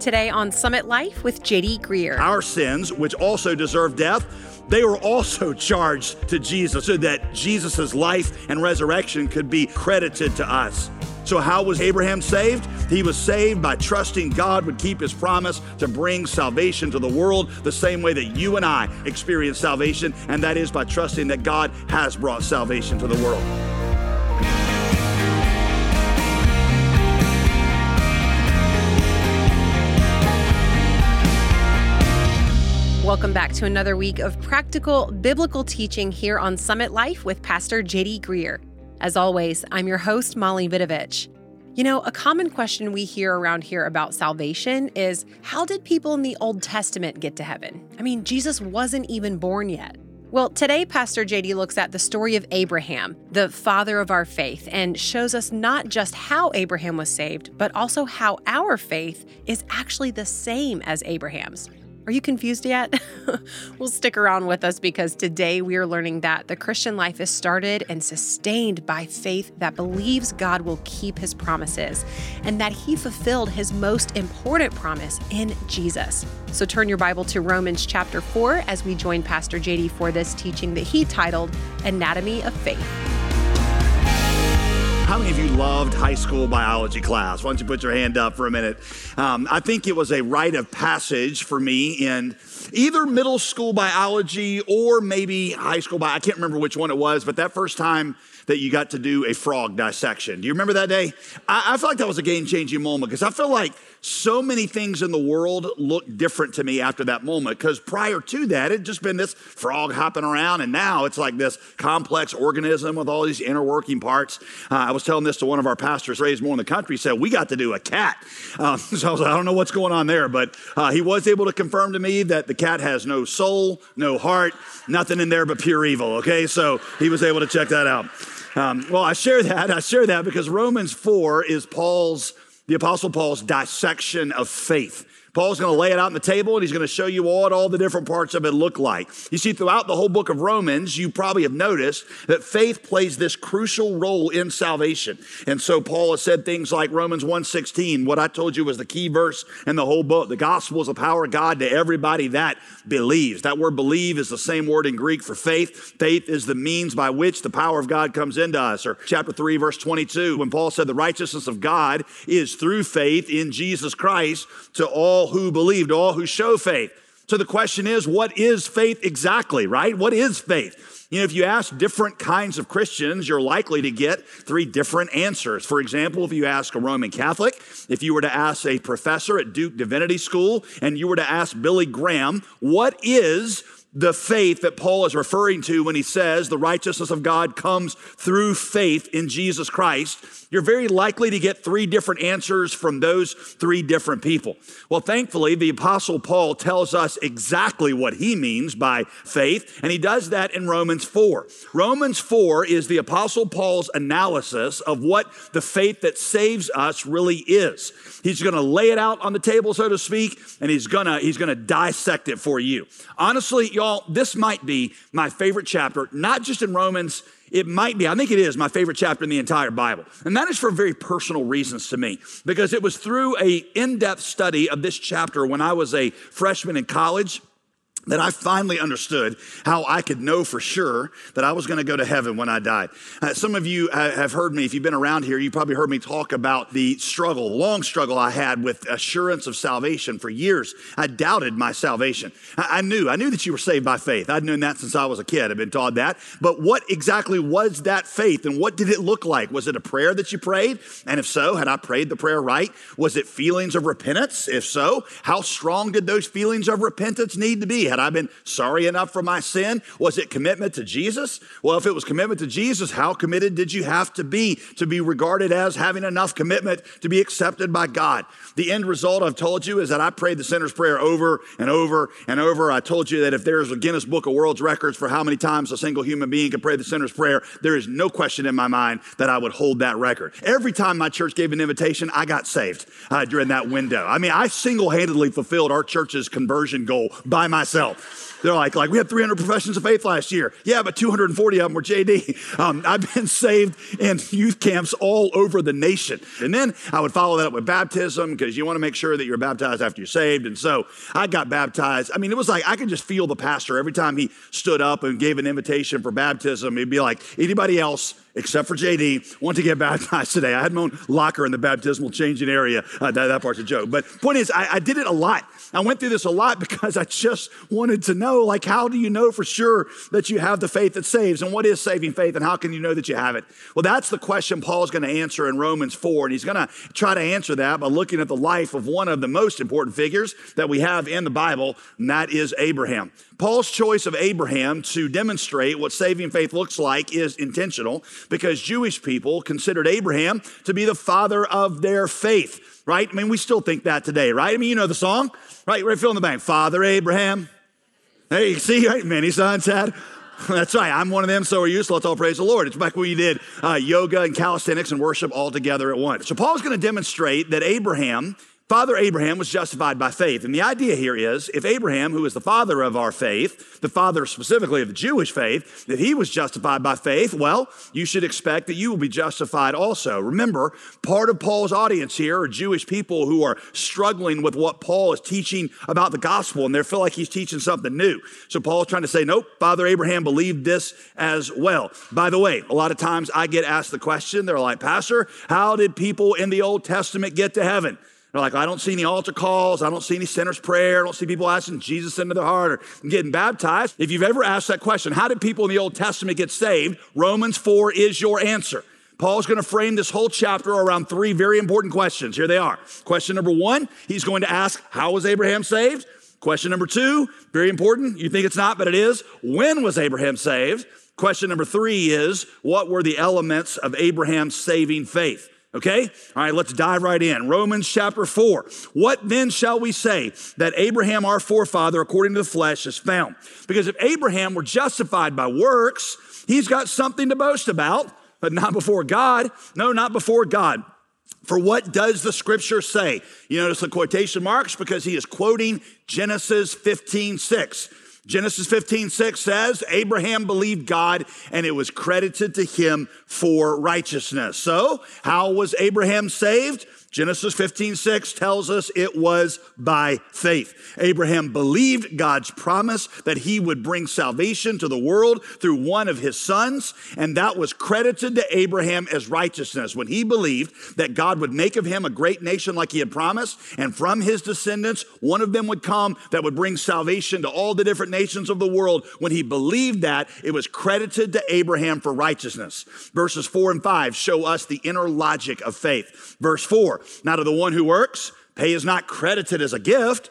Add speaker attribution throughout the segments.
Speaker 1: Today on Summit Life with JD Greear.
Speaker 2: Our sins, which also deserve death, they were also charged to Jesus so that Jesus' life and resurrection could be credited to us. So, how was Abraham saved? He was saved by trusting God would keep his promise to bring salvation to the world the same way that you and I experience salvation, and that is by trusting that God has brought salvation to the world.
Speaker 1: Welcome back to another week of practical biblical teaching here on Summit Life with Pastor JD Greear. As always, I'm your host, Molly Vidovich. You know, a common question we hear around here about salvation is how did people in the Old Testament get to heaven? I mean, Jesus wasn't even born yet. Well, today, Pastor JD looks at the story of Abraham, the father of our faith, and shows us not just how Abraham was saved, but also how our faith is actually the same as Abraham's. Are you confused yet? well, stick around with us because today we are learning that the Christian life is started and sustained by faith that believes God will keep his promises and that he fulfilled his most important promise in Jesus. So turn your Bible to Romans chapter 4 as we join Pastor JD for this teaching that he titled Anatomy of Faith.
Speaker 2: How many of you loved high school biology class? Why don't you put your hand up for a minute? Um, I think it was a rite of passage for me in either middle school biology or maybe high school biology. I can't remember which one it was, but that first time that you got to do a frog dissection. Do you remember that day? I, I feel like that was a game changing moment because I feel like so many things in the world look different to me after that moment because prior to that, it'd just been this frog hopping around, and now it's like this complex organism with all these inner working parts. Uh, I was telling this to one of our pastors raised more in the country, said, We got to do a cat. Um, so I was like, I don't know what's going on there, but uh, he was able to confirm to me that the cat has no soul, no heart, nothing in there but pure evil, okay? So he was able to check that out. Um, well, I share that. I share that because Romans 4 is Paul's, the Apostle Paul's dissection of faith. Paul's going to lay it out on the table and he's going to show you what all the different parts of it look like. You see, throughout the whole book of Romans, you probably have noticed that faith plays this crucial role in salvation. And so Paul has said things like Romans 1:16, what I told you was the key verse in the whole book. The gospel is the power of God to everybody that believes. That word believe is the same word in Greek for faith. Faith is the means by which the power of God comes into us. Or chapter 3, verse 22, when Paul said the righteousness of God is through faith in Jesus Christ to all who believe, to all who show faith. So the question is, what is faith exactly, right? What is faith? You know, if you ask different kinds of Christians, you're likely to get three different answers. For example, if you ask a Roman Catholic, if you were to ask a professor at Duke Divinity School, and you were to ask Billy Graham, what is the faith that Paul is referring to when he says the righteousness of God comes through faith in Jesus Christ, you're very likely to get three different answers from those three different people. Well, thankfully, the Apostle Paul tells us exactly what he means by faith, and he does that in Romans 4. Romans 4 is the Apostle Paul's analysis of what the faith that saves us really is. He's gonna lay it out on the table, so to speak, and he's gonna, he's gonna dissect it for you. Honestly, y'all, this might be my favorite chapter, not just in Romans it might be, I think it is my favorite chapter in the entire Bible. And that is for very personal reasons to me, because it was through a in-depth study of this chapter when I was a freshman in college that I finally understood how I could know for sure that I was going to go to heaven when I died. Uh, some of you have heard me, if you've been around here, you probably heard me talk about the struggle, long struggle I had with assurance of salvation for years. I doubted my salvation. I, I knew, I knew that you were saved by faith. I'd known that since I was a kid. I've been taught that. But what exactly was that faith and what did it look like? Was it a prayer that you prayed? And if so, had I prayed the prayer right? Was it feelings of repentance? If so, how strong did those feelings of repentance need to be? Had I been sorry enough for my sin? Was it commitment to Jesus? Well, if it was commitment to Jesus, how committed did you have to be to be regarded as having enough commitment to be accepted by God? The end result I've told you is that I prayed the sinner's prayer over and over and over. I told you that if there's a Guinness Book of World Records for how many times a single human being can pray the sinner's prayer, there is no question in my mind that I would hold that record. Every time my church gave an invitation, I got saved uh, during that window. I mean, I single handedly fulfilled our church's conversion goal by myself tell. They're like, like we had 300 professions of faith last year. Yeah, but 240 of them were JD. Um, I've been saved in youth camps all over the nation. And then I would follow that up with baptism because you want to make sure that you're baptized after you're saved. And so I got baptized. I mean, it was like I could just feel the pastor every time he stood up and gave an invitation for baptism. He'd be like, anybody else? Except for JD, want to get baptized today. I had my own locker in the baptismal changing area. Uh, that, that, part's a joke. But point is, I, I did it a lot. I went through this a lot because I just wanted to know, like, how do you know for sure that you have the faith that saves? And what is saving faith? And how can you know that you have it? Well, that's the question Paul's going to answer in Romans 4. And he's going to try to answer that by looking at the life of one of the most important figures that we have in the Bible, and that is Abraham. Paul's choice of Abraham to demonstrate what saving faith looks like is intentional because Jewish people considered Abraham to be the father of their faith, right? I mean, we still think that today, right? I mean, you know the song, right? Right, fill in the bank. Father Abraham. Hey, see, right? Many sons had. That's right. I'm one of them. So are you. So let's all praise the Lord. It's back when you did uh, yoga and calisthenics and worship all together at once. So Paul's going to demonstrate that Abraham Father Abraham was justified by faith. And the idea here is if Abraham, who is the father of our faith, the father specifically of the Jewish faith, that he was justified by faith, well, you should expect that you will be justified also. Remember, part of Paul's audience here are Jewish people who are struggling with what Paul is teaching about the gospel and they feel like he's teaching something new. So Paul's trying to say, nope, Father Abraham believed this as well. By the way, a lot of times I get asked the question, they're like, Pastor, how did people in the Old Testament get to heaven? They're like, I don't see any altar calls. I don't see any sinner's prayer. I don't see people asking Jesus into their heart or getting baptized. If you've ever asked that question, how did people in the Old Testament get saved? Romans 4 is your answer. Paul's going to frame this whole chapter around three very important questions. Here they are. Question number one, he's going to ask, How was Abraham saved? Question number two, very important. You think it's not, but it is. When was Abraham saved? Question number three is, What were the elements of Abraham's saving faith? Okay? All right, let's dive right in. Romans chapter 4. What then shall we say that Abraham, our forefather, according to the flesh, is found? Because if Abraham were justified by works, he's got something to boast about, but not before God. No, not before God. For what does the scripture say? You notice the quotation marks because he is quoting Genesis 15 6. Genesis 15, 6 says, Abraham believed God and it was credited to him for righteousness. So, how was Abraham saved? Genesis 15, 6 tells us it was by faith. Abraham believed God's promise that he would bring salvation to the world through one of his sons, and that was credited to Abraham as righteousness. When he believed that God would make of him a great nation like he had promised, and from his descendants, one of them would come that would bring salvation to all the different nations of the world. When he believed that, it was credited to Abraham for righteousness. Verses 4 and 5 show us the inner logic of faith. Verse 4 now to the one who works, pay is not credited as a gift,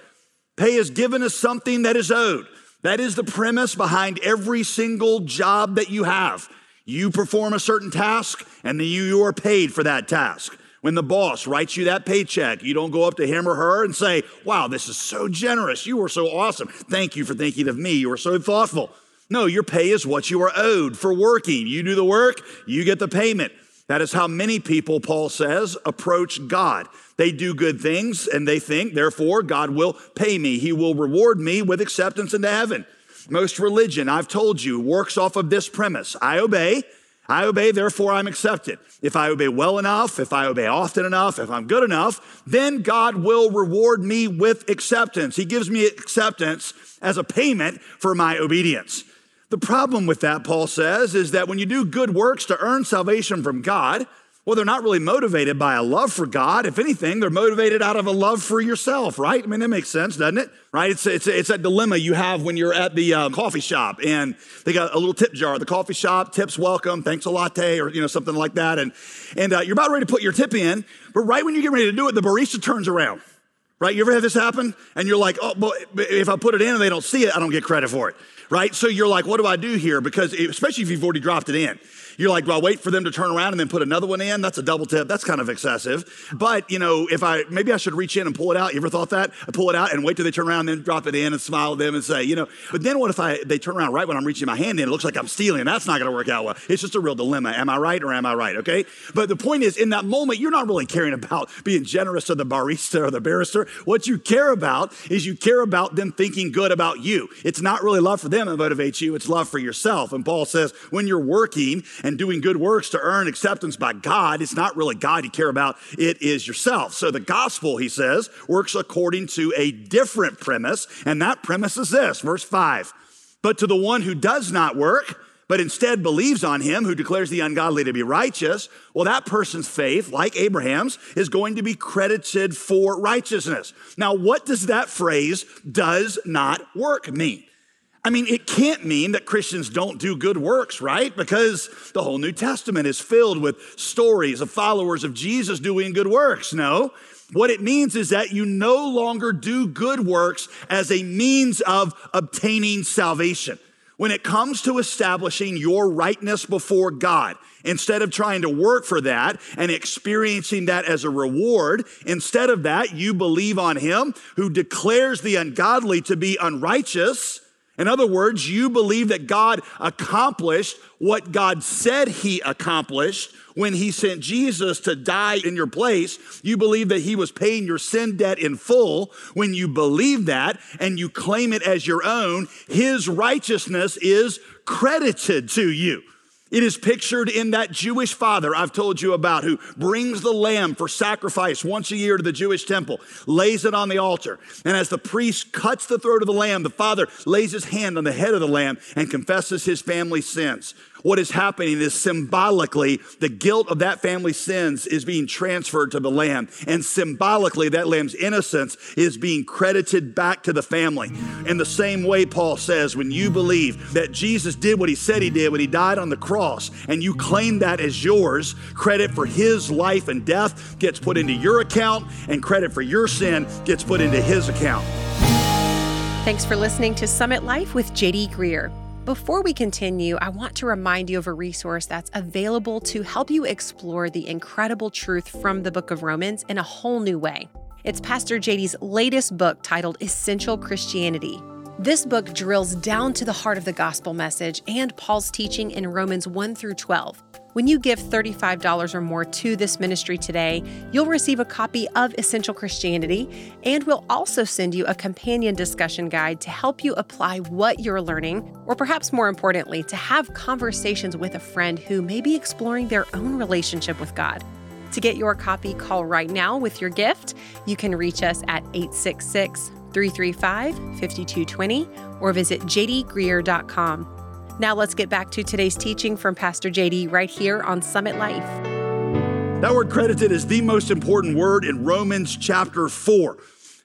Speaker 2: pay is given as something that is owed. That is the premise behind every single job that you have. You perform a certain task and then you are paid for that task. When the boss writes you that paycheck, you don't go up to him or her and say, Wow, this is so generous. You were so awesome. Thank you for thinking of me. You were so thoughtful. No, your pay is what you are owed for working. You do the work, you get the payment. That is how many people, Paul says, approach God. They do good things and they think, therefore, God will pay me. He will reward me with acceptance into heaven. Most religion, I've told you, works off of this premise I obey. I obey, therefore I'm accepted. If I obey well enough, if I obey often enough, if I'm good enough, then God will reward me with acceptance. He gives me acceptance as a payment for my obedience. The problem with that, Paul says, is that when you do good works to earn salvation from God, well, they're not really motivated by a love for God. If anything, they're motivated out of a love for yourself, right? I mean, that makes sense, doesn't it? Right? It's, it's, it's that dilemma you have when you're at the um, coffee shop and they got a little tip jar. The coffee shop, tips welcome, thanks a latte, or, you know, something like that. And, and uh, you're about ready to put your tip in, but right when you get ready to do it, the barista turns around. Right? You ever have this happen? And you're like, oh, but if I put it in and they don't see it, I don't get credit for it right? So you're like, what do I do here? Because especially if you've already dropped it in. You're like, well, wait for them to turn around and then put another one in? That's a double tip. That's kind of excessive. But, you know, if I, maybe I should reach in and pull it out. You ever thought that? I pull it out and wait till they turn around and then drop it in and smile at them and say, you know, but then what if I, they turn around right when I'm reaching my hand in, it looks like I'm stealing. That's not going to work out well. It's just a real dilemma. Am I right or am I right? Okay. But the point is, in that moment, you're not really caring about being generous to the barista or the barrister. What you care about is you care about them thinking good about you. It's not really love for them that motivates you. It's love for yourself. And Paul says, when you're working and doing good works, to earn acceptance by God, it's not really God you care about, it is yourself. So the gospel, he says, works according to a different premise, and that premise is this verse 5. But to the one who does not work, but instead believes on him who declares the ungodly to be righteous, well, that person's faith, like Abraham's, is going to be credited for righteousness. Now, what does that phrase, does not work, mean? I mean, it can't mean that Christians don't do good works, right? Because the whole New Testament is filled with stories of followers of Jesus doing good works. No. What it means is that you no longer do good works as a means of obtaining salvation. When it comes to establishing your rightness before God, instead of trying to work for that and experiencing that as a reward, instead of that, you believe on Him who declares the ungodly to be unrighteous in other words, you believe that God accomplished what God said he accomplished when he sent Jesus to die in your place. You believe that he was paying your sin debt in full. When you believe that and you claim it as your own, his righteousness is credited to you. It is pictured in that Jewish father I've told you about who brings the lamb for sacrifice once a year to the Jewish temple, lays it on the altar. And as the priest cuts the throat of the lamb, the father lays his hand on the head of the lamb and confesses his family's sins. What is happening is symbolically, the guilt of that family's sins is being transferred to the lamb. And symbolically, that lamb's innocence is being credited back to the family. In the same way, Paul says, when you believe that Jesus did what he said he did when he died on the cross, and you claim that as yours, credit for his life and death gets put into your account, and credit for your sin gets put into his account.
Speaker 1: Thanks for listening to Summit Life with JD Greear. Before we continue, I want to remind you of a resource that's available to help you explore the incredible truth from the book of Romans in a whole new way. It's Pastor JD's latest book titled Essential Christianity. This book drills down to the heart of the gospel message and Paul's teaching in Romans 1 through 12. When you give $35 or more to this ministry today, you'll receive a copy of Essential Christianity, and we'll also send you a companion discussion guide to help you apply what you're learning, or perhaps more importantly, to have conversations with a friend who may be exploring their own relationship with God. To get your copy, call right now with your gift. You can reach us at 866 335 5220 or visit jdgreear.com. Now let's get back to today's teaching from Pastor JD right here on Summit Life.
Speaker 2: That word credited is the most important word in Romans chapter 4.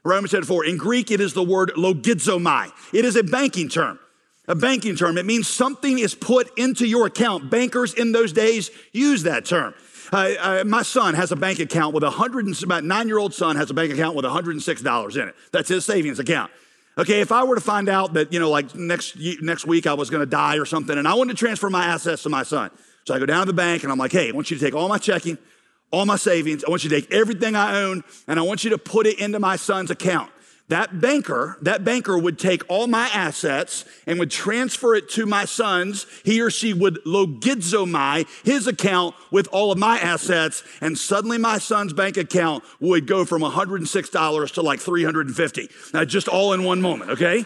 Speaker 2: Romans chapter 4. In Greek, it is the word logizomai. It is a banking term. A banking term. It means something is put into your account. Bankers in those days use that term. Uh, uh, my son has a bank account with a hundred and about nine year old son has a bank account with $106 in it. That's his savings account. Okay, if I were to find out that, you know, like next, next week I was to die or something and I wanted to transfer my assets to my son. So I go down to the bank and I'm like, hey, I want you to take all my checking, all my savings. I want you to take everything I own and I want you to put it into my son's account. That banker, that banker would take all my assets and would transfer it to my son's. He or she would logizomai his account with all of my assets, and suddenly my son's bank account would go from $106 to like 350. Now, just all in one moment, okay?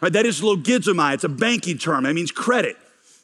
Speaker 2: Right, that is logizomai. It's a banking term. It means credit.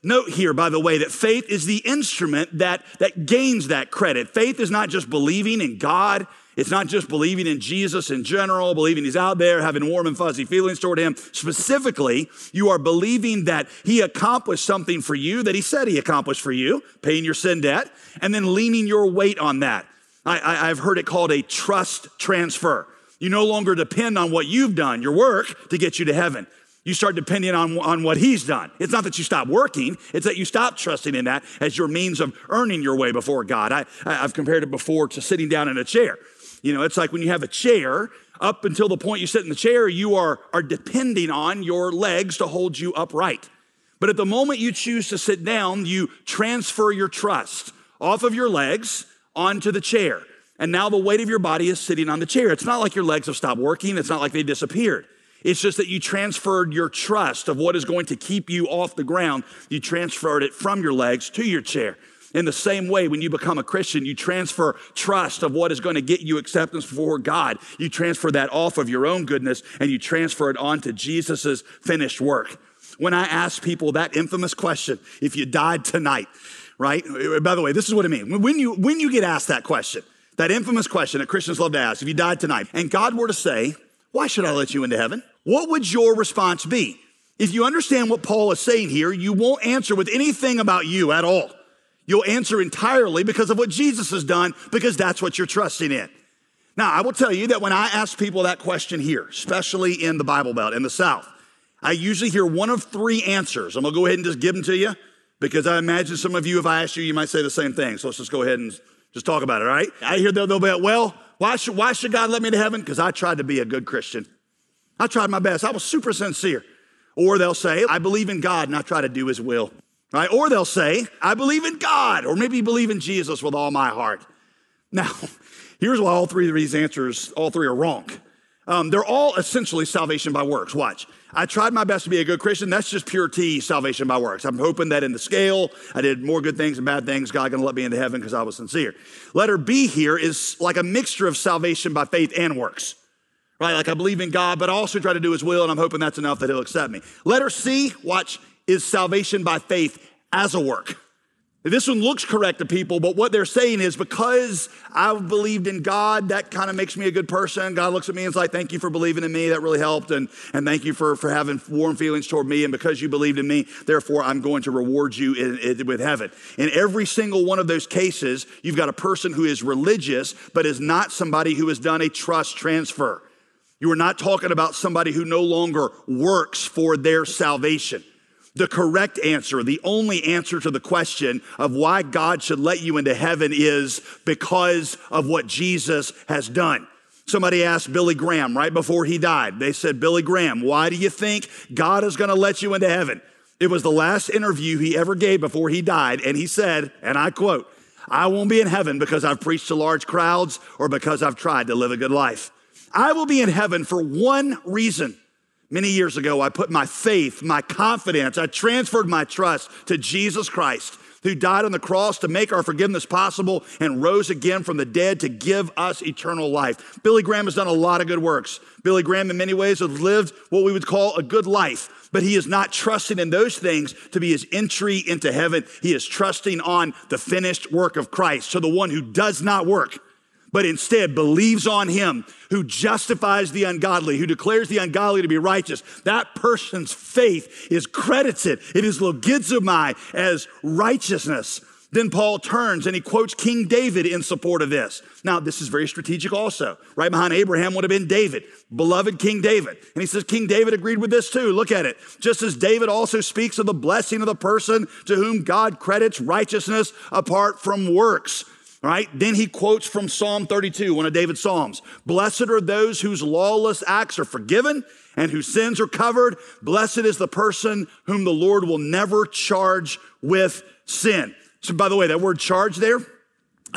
Speaker 2: Note here, by the way, that faith is the instrument that, that gains that credit. Faith is not just believing in God it's not just believing in Jesus in general, believing he's out there, having warm and fuzzy feelings toward him. Specifically, you are believing that he accomplished something for you that he said he accomplished for you, paying your sin debt, and then leaning your weight on that. I, have heard it called a trust transfer. You no longer depend on what you've done, your work, to get you to heaven. You start depending on, on what he's done. It's not that you stop working, it's that you stop trusting in that as your means of earning your way before God. I, I've compared it before to sitting down in a chair. You know, it's like when you have a chair, up until the point you sit in the chair, you are, are depending on your legs to hold you upright. But at the moment you choose to sit down, you transfer your trust off of your legs onto the chair. And now the weight of your body is sitting on the chair. It's not like your legs have stopped working, it's not like they disappeared. It's just that you transferred your trust of what is going to keep you off the ground. You transferred it from your legs to your chair. In the same way, when you become a Christian, you transfer trust of what is going to get you acceptance before God. You transfer that off of your own goodness and you transfer it onto Jesus' finished work. When I ask people that infamous question, if you died tonight, right? By the way, this is what I mean. When you, when you get asked that question, that infamous question that Christians love to ask, if you died tonight, and God were to say, Why should I let you into heaven? What would your response be? If you understand what Paul is saying here, you won't answer with anything about you at all. You'll answer entirely because of what Jesus has done, because that's what you're trusting in. Now, I will tell you that when I ask people that question here, especially in the Bible Belt in the South, I usually hear one of three answers. I'm gonna go ahead and just give them to you because I imagine some of you, if I asked you, you might say the same thing. So let's just go ahead and just talk about it, all right? I hear they'll, they'll be like, well, why should, why should God let me to heaven? Because I tried to be a good Christian. I tried my best. I was super sincere. Or they'll say, I believe in God and I try to do his will. Right? Or they'll say, I believe in God, or maybe believe in Jesus with all my heart. Now, here's why all three of these answers, all three are wrong. Um, they're all essentially salvation by works. Watch. I tried my best to be a good Christian. That's just pure T, salvation by works. I'm hoping that in the scale, I did more good things and bad things. God gonna let me into heaven because I was sincere. Letter B here is like a mixture of salvation by faith and works. Right? Like I believe in God, but I also try to do his will, and I'm hoping that's enough that he'll accept me. Letter C, watch, is salvation by faith as a work. This one looks correct to people, but what they're saying is because I've believed in God, that kind of makes me a good person. God looks at me and is like, thank you for believing in me. That really helped. And, and thank you for, for having warm feelings toward me. And because you believed in me, therefore I'm going to reward you in, in, with heaven. In every single one of those cases, you've got a person who is religious, but is not somebody who has done a trust transfer. You are not talking about somebody who no longer works for their salvation. The correct answer, the only answer to the question of why God should let you into heaven is because of what Jesus has done. Somebody asked Billy Graham right before he died. They said, Billy Graham, why do you think God is going to let you into heaven? It was the last interview he ever gave before he died. And he said, and I quote, I won't be in heaven because I've preached to large crowds or because I've tried to live a good life. I will be in heaven for one reason Many years ago, I put my faith, my confidence, I transferred my trust to Jesus Christ, who died on the cross to make our forgiveness possible and rose again from the dead to give us eternal life. Billy Graham has done a lot of good works. Billy Graham, in many ways, has lived what we would call a good life, but he is not trusting in those things to be his entry into heaven. He is trusting on the finished work of Christ. So the one who does not work, but instead believes on him who justifies the ungodly, who declares the ungodly to be righteous, that person's faith is credited. It is logizomai as righteousness. Then Paul turns and he quotes King David in support of this. Now, this is very strategic also. Right behind Abraham would have been David, beloved King David. And he says, King David agreed with this too. Look at it. Just as David also speaks of the blessing of the person to whom God credits righteousness apart from works. Right? Then he quotes from Psalm 32, one of David's Psalms. Blessed are those whose lawless acts are forgiven and whose sins are covered. Blessed is the person whom the Lord will never charge with sin. So, by the way, that word charge there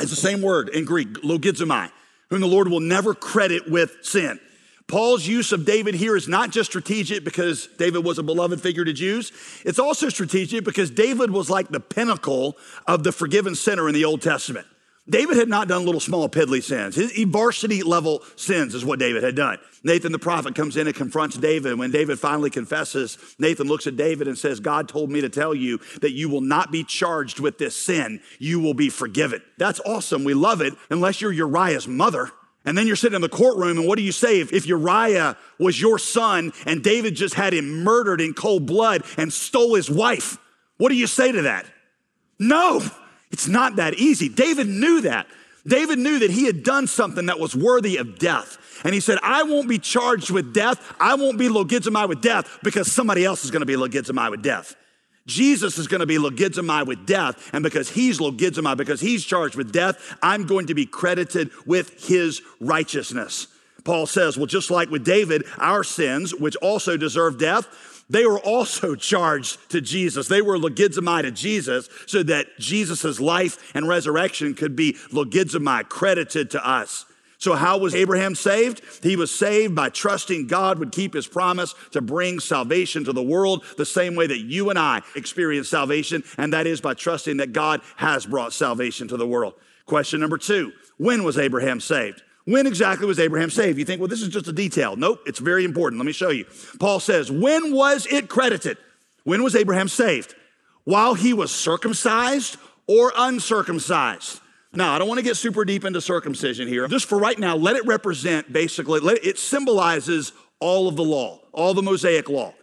Speaker 2: is the same word in Greek, logizomai, whom the Lord will never credit with sin. Paul's use of David here is not just strategic because David was a beloved figure to Jews. It's also strategic because David was like the pinnacle of the forgiven sinner in the Old Testament. David had not done little small piddly sins. His varsity level sins is what David had done. Nathan the prophet comes in and confronts David. When David finally confesses, Nathan looks at David and says, God told me to tell you that you will not be charged with this sin. You will be forgiven. That's awesome. We love it unless you're Uriah's mother. And then you're sitting in the courtroom, and what do you say if, if Uriah was your son and David just had him murdered in cold blood and stole his wife? What do you say to that? No, it's not that easy. David knew that. David knew that he had done something that was worthy of death. And he said, I won't be charged with death. I won't be logizomai with death because somebody else is going to be logizomai with death. Jesus is going to be logizomai with death. And because he's logizomai, because he's charged with death, I'm going to be credited with his righteousness. Paul says, well, just like with David, our sins, which also deserve death, they were also charged to Jesus. They were logizomai to Jesus so that Jesus' life and resurrection could be logizomai, credited to us. So, how was Abraham saved? He was saved by trusting God would keep his promise to bring salvation to the world the same way that you and I experience salvation, and that is by trusting that God has brought salvation to the world. Question number two When was Abraham saved? When exactly was Abraham saved? You think, well, this is just a detail. Nope, it's very important. Let me show you. Paul says, When was it credited? When was Abraham saved? While he was circumcised or uncircumcised? Now, I don't want to get super deep into circumcision here. Just for right now, let it represent basically, let, it symbolizes all of the law, all the Mosaic law.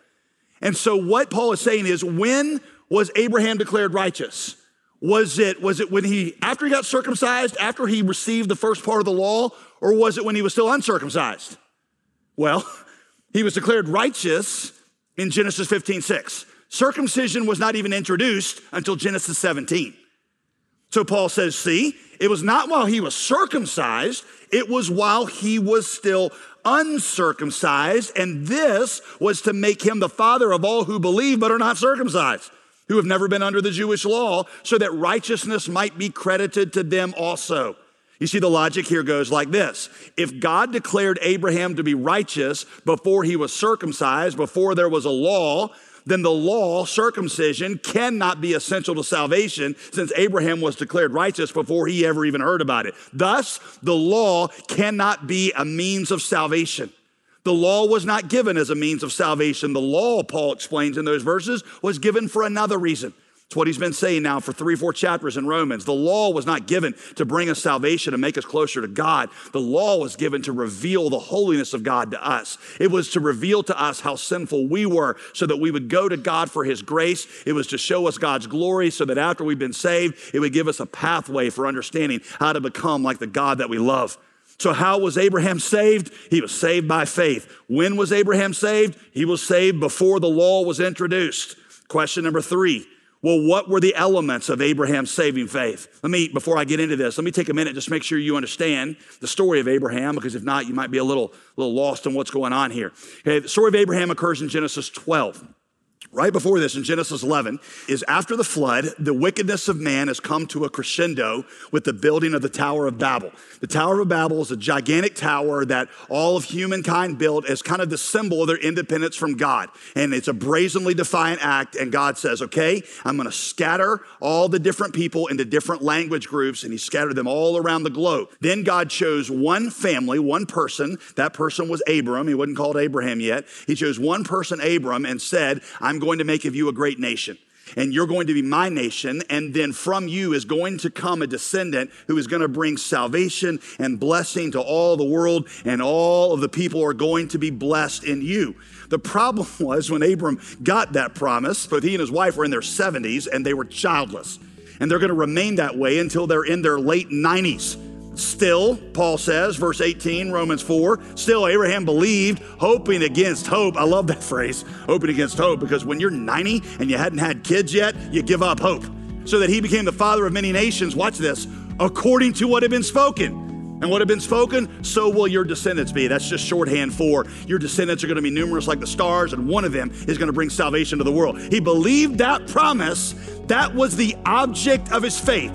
Speaker 2: And so, what Paul is saying is, when was Abraham declared righteous? Was it, was it when he, after he got circumcised, after he received the first part of the law, or was it when he was still uncircumcised? Well, he was declared righteous in Genesis 15, 6. Circumcision was not even introduced until Genesis 17. So Paul says, see, it was not while he was circumcised, it was while he was still uncircumcised. And this was to make him the father of all who believe but are not circumcised who have never been under the Jewish law, so that righteousness might be credited to them also. You see, the logic here goes like this If God declared Abraham to be righteous before he was circumcised, before there was a law, then the law, circumcision, cannot be essential to salvation since Abraham was declared righteous before he ever even heard about it. Thus, the law cannot be a means of salvation. The law was not given as a means of salvation. The law, Paul explains in those verses, was given for another reason. It's what he's been saying now for three, four chapters in Romans. The law was not given to bring us salvation and make us closer to God. The law was given to reveal the holiness of God to us. It was to reveal to us how sinful we were so that we would go to God for his grace. It was to show us God's glory so that after we've been saved, it would give us a pathway for understanding how to become like the God that we love. So, how was Abraham saved? He was saved by faith. When was Abraham saved? He was saved before the law was introduced. Question number three. Well, what were the elements of Abraham's saving faith? Let me, before I get into this, let me take a minute, just make sure you understand the story of Abraham, because if not, you might be a little, little lost in what's going on here. Okay, the story of Abraham occurs in Genesis 12. Right before this, in Genesis 11, is after the flood, the wickedness of man has come to a crescendo with the building of the Tower of Babel. The Tower of Babel is a gigantic tower that all of humankind built as kind of the symbol of their independence from God. And it's a brazenly defiant act. And God says, okay, I'm going to scatter all the different people into different language groups. And he scattered them all around the globe. Then God chose one family, one person. That person was Abram. He wasn't called Abraham yet. He chose one person, Abram, and said, I'm going to make of you a great nation and you're going to be my nation. And then from you is going to come a descendant who is going to bring salvation and blessing to all the world, and all of the people are going to be blessed in you. The problem was when Abram got that promise, both he and his wife were in their 70s and they were childless. And they're going to remain that way until they're in their late 90s. Still, Paul says, verse 18, Romans 4, still Abraham believed, hoping against hope. I love that phrase, hoping against hope, because when you're 90 and you hadn't had kids yet, you give up hope. So that he became the father of many nations, watch this, according to what had been spoken. And what had been spoken, so will your descendants be. That's just shorthand for your descendants are going to be numerous like the stars, and one of them is going to bring salvation to the world. He believed that promise. That was the object of his faith.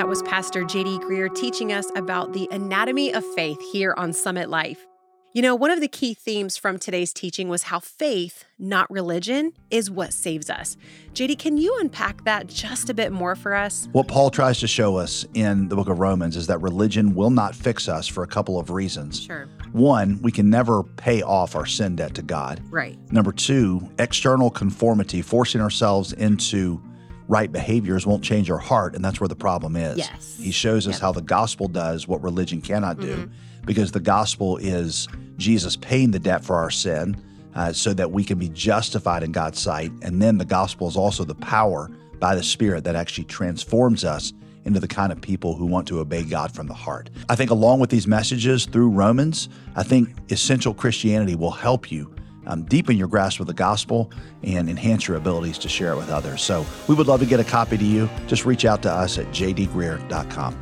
Speaker 1: That was Pastor JD Greear teaching us about the anatomy of faith here on Summit Life. You know, one of the key themes from today's teaching was how faith, not religion, is what saves us. JD, can you unpack that just a bit more for us?
Speaker 3: What Paul tries to show us in the book of Romans is that religion will not fix us for a couple of reasons.
Speaker 1: Sure.
Speaker 3: One, we can never pay off our sin debt to God.
Speaker 1: Right.
Speaker 3: Number two, external conformity, forcing ourselves into right behaviors won't change our heart, and that's where the problem is.
Speaker 1: Yes.
Speaker 3: He shows us
Speaker 1: Yep.
Speaker 3: how the gospel does what religion cannot do,
Speaker 1: Mhm.
Speaker 3: because the gospel is Jesus paying the debt for our sin, uh, so that we can be justified in God's sight, and then the gospel is also the power by the Spirit that actually transforms us into the kind of people who want to obey God from the heart. I think along with these messages through Romans, I think essential Christianity will help you um, deepen your grasp of the gospel and enhance your abilities to share it with others. So we would love to get a copy to you. Just reach out to us at jdgreear.com.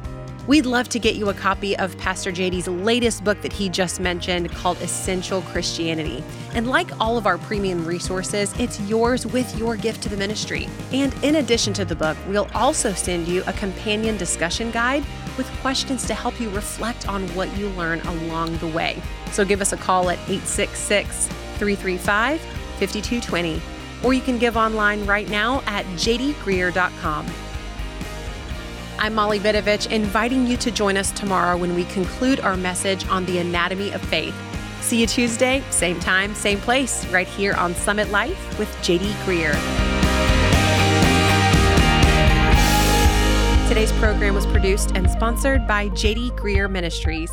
Speaker 1: We'd love to get you a copy of Pastor JD's latest book that he just mentioned called Essential Christianity. And like all of our premium resources, it's yours with your gift to the ministry. And in addition to the book, we'll also send you a companion discussion guide with questions to help you reflect on what you learn along the way. So give us a call at 866 335 5220, or you can give online right now at jdgreear.com. I'm Molly Vidovich, inviting you to join us tomorrow when we conclude our message on the anatomy of faith. See you Tuesday, same time, same place, right here on Summit Life with JD Greear. Today's program was produced and sponsored by JD Greear Ministries.